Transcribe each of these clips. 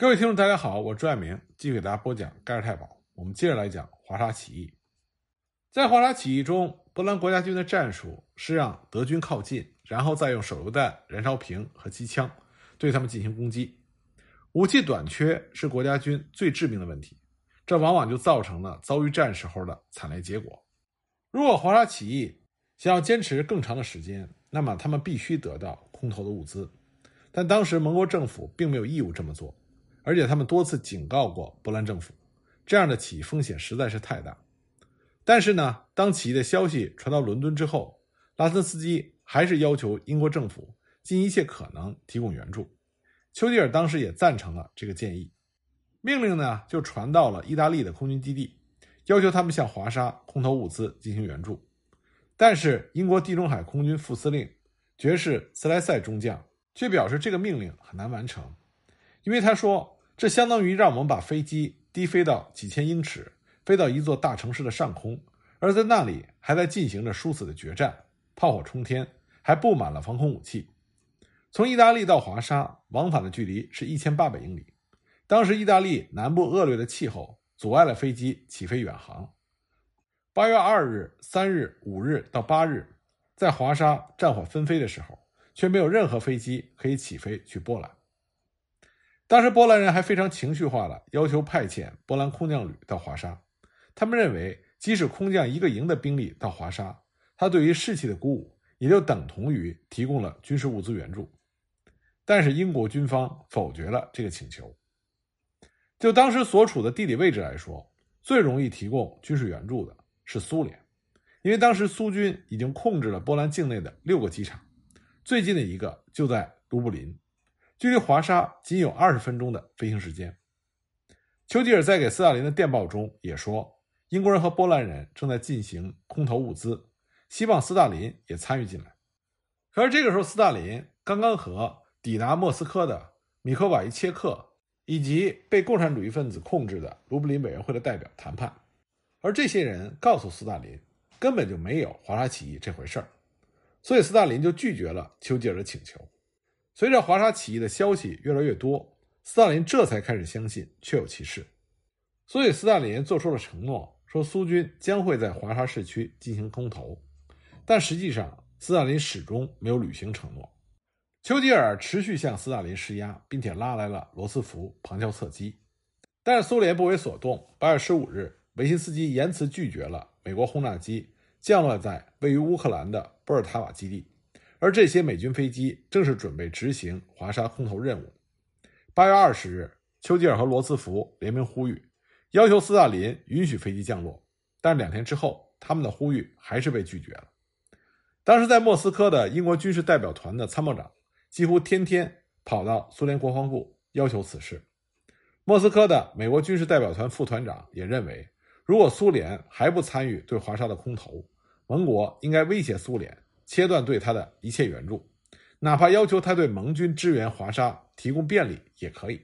各位听众，大家好，我是朱爱明，继续给大家播讲盖尔太保。我们接着来讲华沙起义。在华沙起义中，波兰国家军的战术是让德军靠近，然后再用手榴弹、燃烧瓶和机枪对他们进行攻击。武器短缺是国家军最致命的问题，这往往就造成了遭遇战时候的惨烈结果。如果华沙起义想要坚持更长的时间，那么他们必须得到空投的物资，但当时盟国政府并没有义务这么做。而且他们多次警告过波兰政府，这样的起义风险实在是太大。但是呢，当起义的消息传到伦敦之后，拉森斯基还是要求英国政府尽一切可能提供援助。丘吉尔当时也赞成了这个建议，命令呢就传到了意大利的空军基地，要求他们向华沙空投物资进行援助。但是英国地中海空军副司令爵士斯莱塞中将却表示这个命令很难完成，因为他说。这相当于让我们把飞机低飞到几千英尺，飞到一座大城市的上空，而在那里还在进行着殊死的决战，炮火冲天，还布满了防空武器。从意大利到华沙往返的距离是一千八百英里。当时意大利南部恶劣的气候阻碍了飞机起飞远航。八月二日、三日、五日到八日，在华沙战火纷飞的时候，却没有任何飞机可以起飞去波兰。当时波兰人还非常情绪化的要求派遣波兰空降旅到华沙，他们认为即使空降一个营的兵力到华沙，他对于士气的鼓舞也就等同于提供了军事物资援助。但是英国军方否决了这个请求。就当时所处的地理位置来说，最容易提供军事援助的是苏联，因为当时苏军已经控制了波兰境内的六个机场，最近的一个就在卢布林。距离华沙仅有二十分钟的飞行时间。丘吉尔在给斯大林的电报中也说，英国人和波兰人正在进行空投物资，希望斯大林也参与进来。可是这个时候，斯大林刚刚和抵达莫斯科的米科瓦伊切克以及被共产主义分子控制的卢布林委员会的代表谈判，而这些人告诉斯大林，根本就没有华沙起义这回事儿，所以斯大林就拒绝了丘吉尔的请求。随着华沙起义的消息越来越多，斯大林这才开始相信确有其事，所以斯大林做出了承诺，说苏军将会在华沙市区进行空投，但实际上斯大林始终没有履行承诺。丘吉尔持续向斯大林施压，并且拉来了罗斯福旁敲侧击，但是苏联不为所动。八月十五日，维辛斯基严词拒绝了美国轰炸机降落在位于乌克兰的波尔塔瓦基地。而这些美军飞机正是准备执行华沙空投任务。八月二十日，丘吉尔和罗斯福联名呼吁，要求斯大林允许飞机降落。但两天之后，他们的呼吁还是被拒绝了。当时在莫斯科的英国军事代表团的参谋长几乎天天跑到苏联国防部要求此事。莫斯科的美国军事代表团副团长也认为，如果苏联还不参与对华沙的空投，盟国应该威胁苏联。切断对他的一切援助，哪怕要求他对盟军支援华沙提供便利也可以。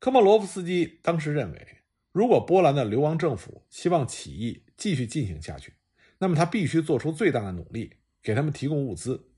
科莫罗夫斯基当时认为，如果波兰的流亡政府希望起义继续进行下去，那么他必须做出最大的努力，给他们提供物资。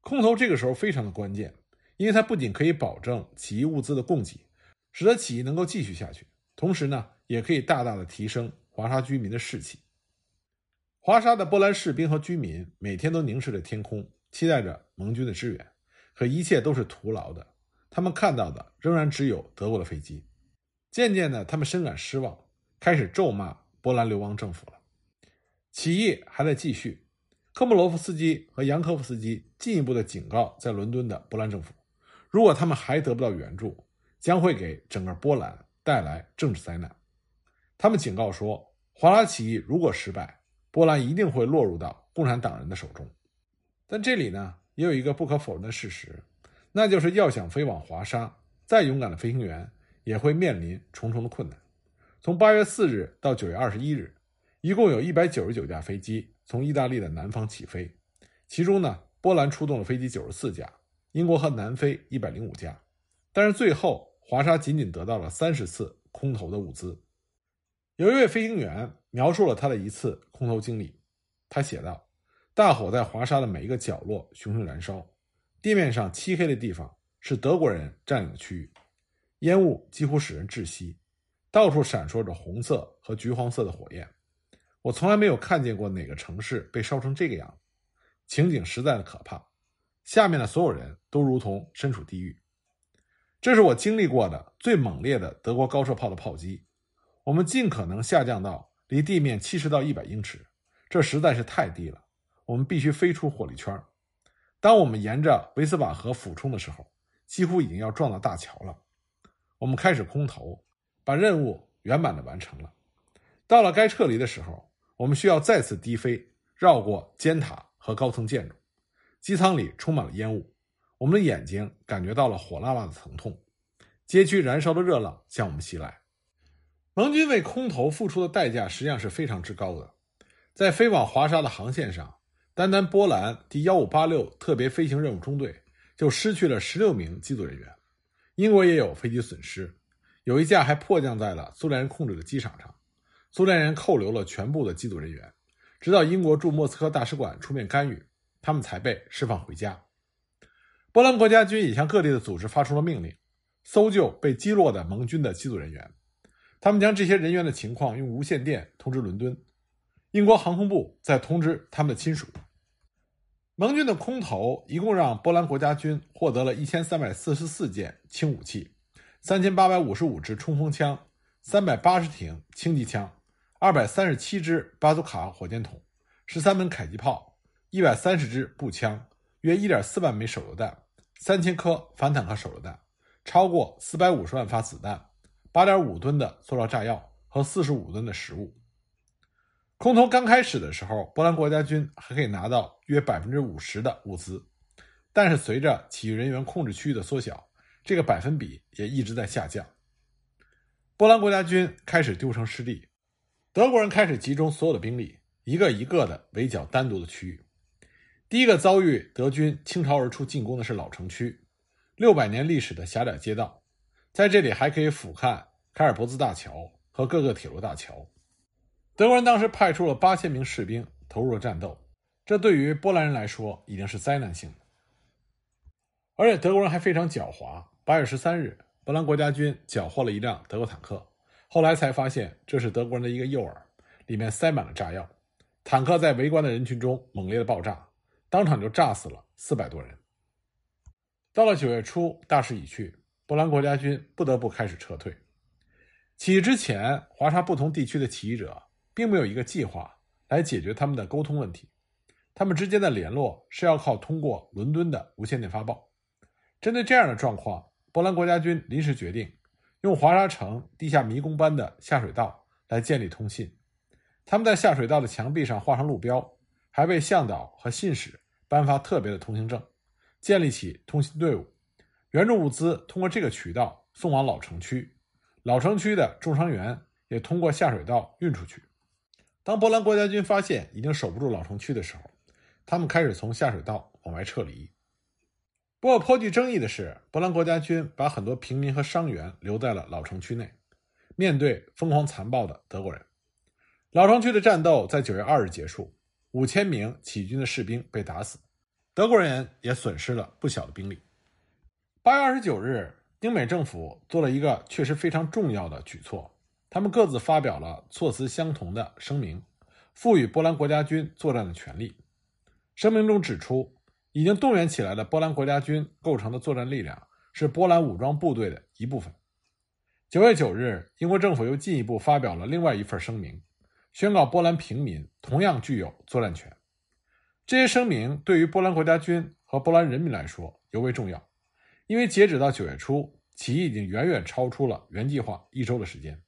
空投这个时候非常的关键，因为它不仅可以保证起义物资的供给，使得起义能够继续下去，同时呢，也可以大大的提升华沙居民的士气。华沙的波兰士兵和居民每天都凝视着天空，期待着盟军的支援，可一切都是徒劳的。他们看到的仍然只有德国的飞机。渐渐的，他们深感失望，开始咒骂波兰流亡政府了。起义还在继续。科莫罗夫斯基和扬科夫斯基进一步的警告在伦敦的波兰政府：如果他们还得不到援助，将会给整个波兰带来政治灾难。他们警告说，华沙起义如果失败，波兰一定会落入到共产党人的手中，但这里呢也有一个不可否认的事实，那就是要想飞往华沙，再勇敢的飞行员也会面临重重的困难。从八月四日到九月二十一日，一共有一百九十九架飞机从意大利的南方起飞，其中呢，波兰出动了飞机九十四架，英国和南非一百零五架，但是最后华沙仅仅得到了三十次空投的物资。有一位飞行员描述了他的一次空投经历，他写道：“大火在华沙的每一个角落熊熊燃烧，地面上漆黑的地方是德国人占领的区域，烟雾几乎使人窒息，到处闪烁着红色和橘黄色的火焰。我从来没有看见过哪个城市被烧成这个样子，情景实在的可怕。下面的所有人都如同身处地狱。这是我经历过的最猛烈的德国高射炮的炮击。我们尽可能下降到离地面七十到一百英尺，这实在是太低了。我们必须飞出火力圈。当我们沿着维斯瓦河俯冲的时候，几乎已经要撞到大桥了。我们开始空投，把任务圆满的完成了。到了该撤离的时候，我们需要再次低飞，绕过尖塔和高层建筑。机舱里充满了烟雾，我们的眼睛感觉到了火辣辣的疼痛。街区燃烧的热浪向我们袭来。盟军为空投付出的代价实际上是非常之高的。在飞往华沙的航线上，单单波兰第幺五八六特别飞行任务中队就失去了十六名机组人员。英国也有飞机损失，有一架还迫降在了苏联人控制的机场上。苏联人扣留了全部的机组人员，直到英国驻莫斯科大使馆出面干预。他们才被释放回家。波兰国家军也向各地的组织发出了命令，搜救被击落的盟军的机组人员。他们将这些人员的情况用无线电通知伦敦，英国航空部再通知他们的亲属。盟军的空投一共让波兰国家军获得了一千三百四十四件轻武器，三千八百五十五支冲锋枪，三百八十挺轻机枪，二百三十七支巴祖卡火箭筒，十三门迫击炮。一百三十支步枪，约一点四万枚手榴弹，三千颗反坦克手榴弹，超过四百五十万发子弹，八点五吨的塑料炸药和四十五吨的食物。空投刚开始的时候，波兰国家军还可以拿到约百分之五十的物资，但是随着起义人员控制区域的缩小，这个百分比也一直在下降。波兰国家军开始丢城失地，德国人开始集中所有的兵力，一个一个的围剿单独的区域。第一个遭遇德军倾巢而出进攻的是老城区，六百年历史的狭窄街道，在这里还可以俯瞰凯尔伯兹大桥和各个铁路大桥。德国人当时派出了八千名士兵投入了战斗，这对于波兰人来说已经是灾难性的。而且德国人还非常狡猾。八月十三日，波兰国家军缴获了一辆德国坦克，后来才发现这是德国人的一个诱饵，里面塞满了炸药。坦克在围观的人群中猛烈的爆炸。当场就炸死了四百多人。到了九月初，大势已去，波兰国家军不得不开始撤退。起义之前，华沙不同地区的起义者并没有一个计划来解决他们的沟通问题，他们之间的联络是要靠通过伦敦的无线电发报。针对这样的状况，波兰国家军临时决定用华沙城地下迷宫般的下水道来建立通信。他们在下水道的墙壁上画上路标，还为向导和信使。颁发特别的通行证，建立起通信队伍，援助物资通过这个渠道送往老城区，老城区的重伤员也通过下水道运出去。当波兰国家军发现已经守不住老城区的时候，他们开始从下水道往外撤离。不过颇具争议的是，波兰国家军把很多平民和伤员留在了老城区内，面对疯狂残暴的德国人。老城区的战斗在九月二日结束。五千名起义军的士兵被打死，德国人也损失了不小的兵力。八月二十九日，英美政府做了一个确实非常重要的举措，他们各自发表了措辞相同的声明，赋予波兰国家军作战的权利。声明中指出，已经动员起来的波兰国家军构成的作战力量是波兰武装部队的一部分。九月九日，英国政府又进一步发表了另外一份声明。宣告波兰平民同样具有作战权。这些声明对于波兰国家军和波兰人民来说尤为重要，因为截止到九月初，起义已经远远超出了原计划一周的时间。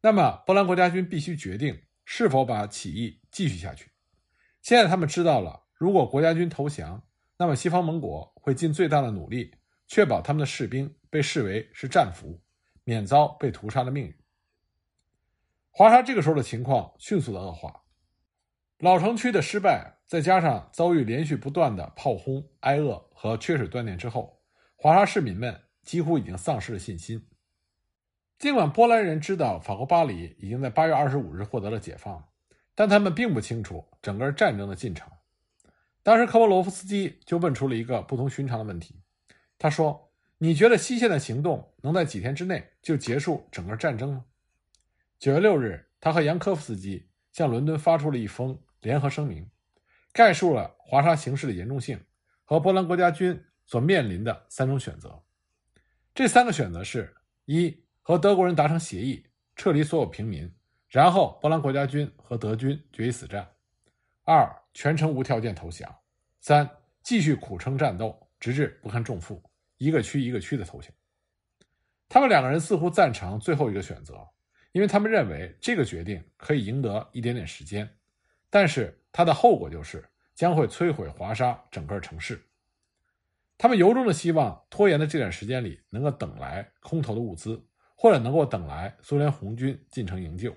那么，波兰国家军必须决定是否把起义继续下去。现在他们知道了，如果国家军投降，那么西方盟国会尽最大的努力确保他们的士兵被视为是战俘，免遭被屠杀的命运。华沙这个时候的情况迅速的恶化，老城区的失败，再加上遭遇连续不断的炮轰、挨饿和缺水断电之后，华沙市民们几乎已经丧失了信心。尽管波兰人知道法国巴黎已经在八月二十五日获得了解放，但他们并不清楚整个战争的进程。当时科波罗夫斯基就问出了一个不同寻常的问题，他说：“你觉得西线的行动能在几天之内就结束整个战争吗？九月六日，他和杨科夫斯基向伦敦发出了一封联合声明，概述了华沙形势的严重性和波兰国家军所面临的三种选择。这三个选择是：一、和德国人达成协议，撤离所有平民，然后波兰国家军和德军决一死战；二、全程无条件投降；三、继续苦撑战斗，直至不堪重负，一个区一个区的投降。他们两个人似乎赞成最后一个选择，因为他们认为这个决定可以赢得一点点时间，但是它的后果就是将会摧毁华沙整个城市。他们由衷的希望拖延的这段时间里能够等来空投的物资，或者能够等来苏联红军进城营救。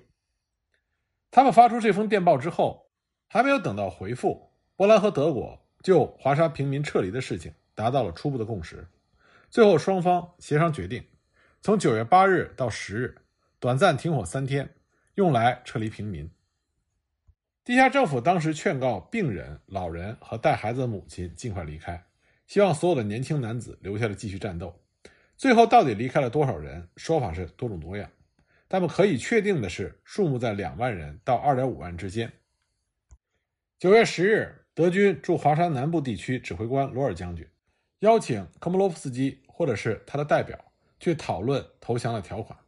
他们发出这封电报之后，还没有等到回复，波兰和德国就华沙平民撤离的事情达到了初步的共识。最后双方协商决定，从九月八日到十日，短暂停火三天，用来撤离平民。地下政府当时劝告病人、老人和带孩子的母亲尽快离开。希望所有的年轻男子留下来继续战斗。最后到底离开了多少人？说法是多种多样。但可以确定的是，数目在两万人到二点五万之间。九月十日，德军驻华沙南部地区指挥官罗尔将军邀请科莫洛夫斯基或者是他的代表去讨论投降的条款。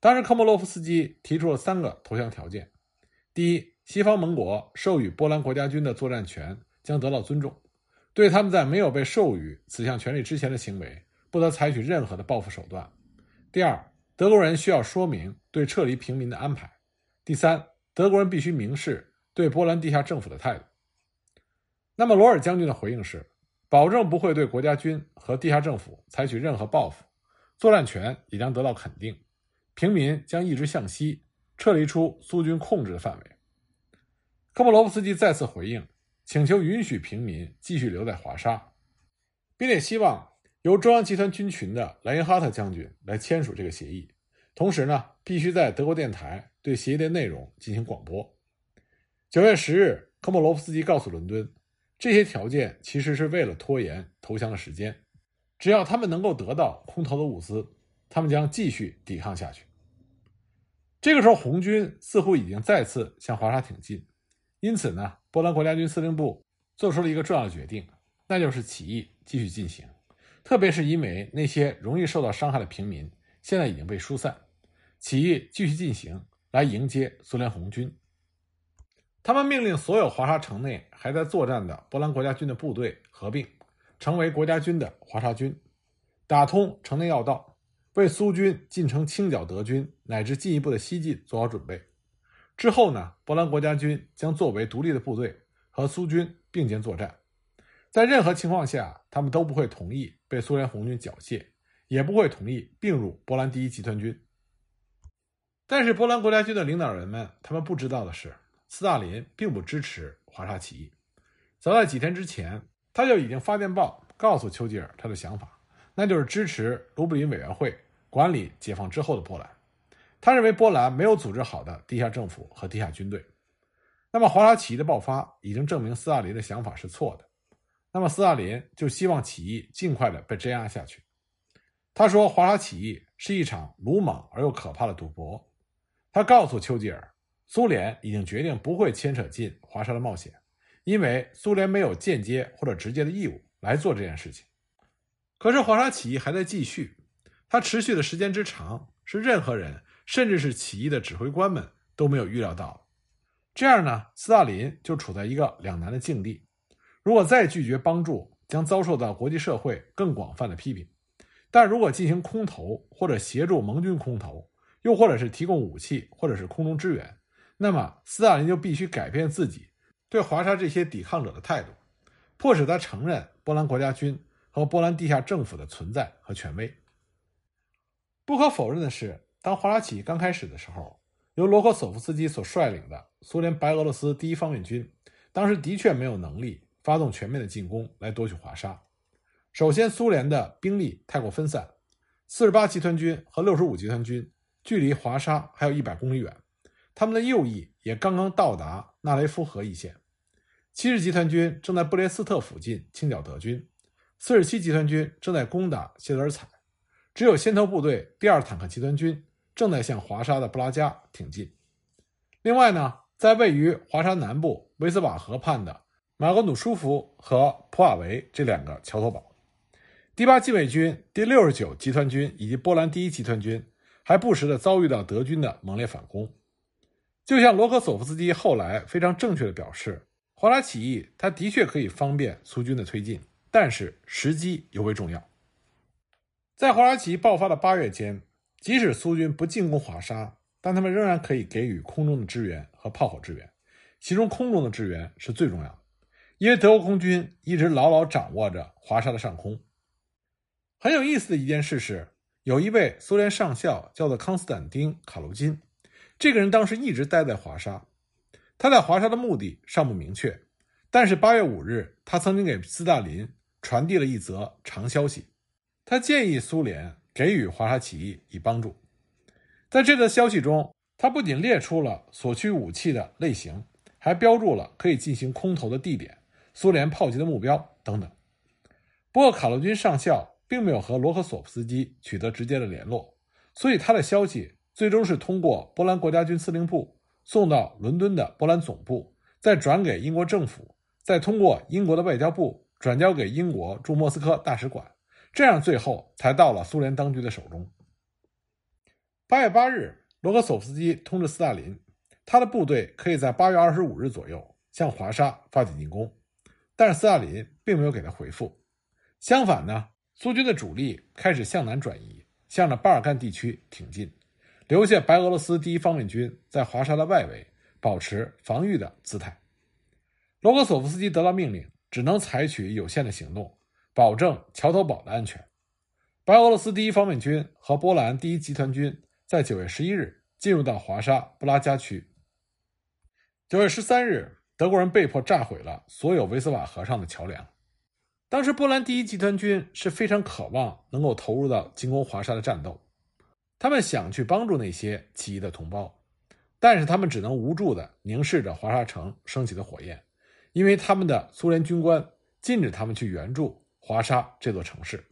当时科莫洛夫斯基提出了三个投降条件：第一，西方盟国授予波兰国家军的作战权将得到尊重。对他们在没有被授予此项权利之前的行为，不得采取任何的报复手段。第二，德国人需要说明对撤离平民的安排。第三，德国人必须明示对波兰地下政府的态度。那么，罗尔将军的回应是：保证不会对国家军和地下政府采取任何报复，作战权也将得到肯定，平民将一直向西撤离出苏军控制的范围。科莫罗夫斯基再次回应。请求允许平民继续留在华沙，并且希望由中央集团军群的莱因哈特将军来签署这个协议。同时呢，必须在德国电台对协议的内容进行广播。九月十日，科莫罗夫斯基告诉伦敦，这些条件其实是为了拖延投降的时间。只要他们能够得到空投的物资，他们将继续抵抗下去。这个时候，红军似乎已经再次向华沙挺进。因此呢，波兰国家军司令部做出了一个重要的决定，那就是起义继续进行。特别是因为那些容易受到伤害的平民现在已经被疏散，起义继续进行，来迎接苏联红军。他们命令所有华沙城内还在作战的波兰国家军的部队合并，成为国家军的华沙军，打通城内要道，为苏军进城清剿德军乃至进一步的西进做好准备。之后呢，波兰国家军将作为独立的部队和苏军并肩作战，在任何情况下，他们都不会同意被苏联红军缴械，也不会同意并入波兰第一集团军。但是，波兰国家军的领导人们，他们不知道的是，斯大林并不支持华沙起义。早在几天之前，他就已经发电报告诉丘吉尔他的想法，那就是支持卢布林委员会管理解放之后的波兰。他认为波兰没有组织好的地下政府和地下军队。那么华沙起义的爆发已经证明斯大林的想法是错的。那么斯大林就希望起义尽快的被镇压下去。他说华沙起义是一场鲁莽而又可怕的赌博。他告诉丘吉尔，苏联已经决定不会牵扯进华沙的冒险，因为苏联没有间接或者直接的义务来做这件事情。可是华沙起义还在继续，它持续的时间之长是任何人。甚至是起义的指挥官们都没有预料到，这样呢，斯大林就处在一个两难的境地。如果再拒绝帮助，将遭受到国际社会更广泛的批评；但如果进行空投，或者协助盟军空投，又或者是提供武器，或者是空中支援，那么斯大林就必须改变自己对华沙这些抵抗者的态度，迫使他承认波兰国家军和波兰地下政府的存在和权威。不可否认的是。当华沙起义刚开始的时候，由罗科索夫斯基所率领的苏联白俄罗斯第一方面军，当时的确没有能力发动全面的进攻来夺取华沙。首先，苏联的兵力太过分散，四十八集团军和六十五集团军距离华沙还有一百公里远，他们的右翼也刚刚到达纳雷夫河一线。七十集团军正在布列斯特附近清剿德军，四十七集团军正在攻打谢德尔采，只有先头部队第二坦克集团军正在向华沙的布拉加挺进。另外呢，在位于华沙南部维斯瓦河畔的马格努舒夫和普瓦维这两个桥头堡，第八机卫军第六十九集团军以及波兰第一集团军还不时地遭遇到德军的猛烈反攻。就像罗科索夫斯基后来非常正确的表示，华沙起义它的确可以方便苏军的推进，但是时机尤为重要。在华沙起义爆发的八月间，即使苏军不进攻华沙。但他们仍然可以给予空中的支援和炮火支援，其中空中的支援是最重要的，因为德国空军一直牢牢掌握着华沙的上空。很有意思的一件事是，有一位苏联上校叫做康斯坦丁·卡卢金，这个人当时一直待在华沙，他在华沙的目的尚不明确，但是八月五日，他曾经给斯大林传递了一则长消息，他建议苏联给予华沙起义以帮助。在这则消息中，他不仅列出了所需武器的类型，还标注了可以进行空投的地点、苏联炮击的目标等等。不过，卡洛军上校并没有和罗克索夫斯基取得直接的联络，所以他的消息最终是通过波兰国家军司令部送到伦敦的波兰总部，再转给英国政府，再通过英国的外交部转交给英国驻莫斯科大使馆，这样最后才到了苏联当局的手中。八月八日，罗格索夫斯基通知斯大林，他的部队可以在八月二十五日左右向华沙发起进攻，但是斯大林并没有给他回复。相反呢，苏军的主力开始向南转移，向着巴尔干地区挺进，留下白俄罗斯第一方面军在华沙的外围保持防御的姿态。罗格索夫斯基得到命令，只能采取有限的行动，保证桥头堡的安全。白俄罗斯第一方面军和波兰第一集团军。在九月十一日进入到华沙布拉加区。九月十三日，德国人被迫炸毁了所有维斯瓦河上的桥梁。当时，波兰第一集团军是非常渴望能够投入到进攻华沙的战斗，他们想去帮助那些起义的同胞，但是他们只能无助地凝视着华沙城升起的火焰，因为他们的苏联军官禁止他们去援助华沙这座城市，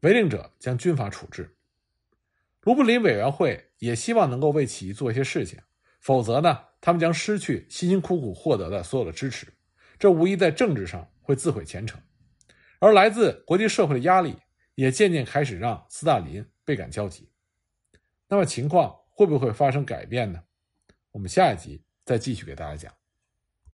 违令者将军法处置。卢布林委员会也希望能够为起义做一些事情，否则呢，他们将失去辛辛苦苦获得的所有的支持，这无疑在政治上会自毁前程。而来自国际社会的压力也渐渐开始让斯大林倍感焦急。那么情况会不会发生改变呢？我们下一集再继续给大家讲。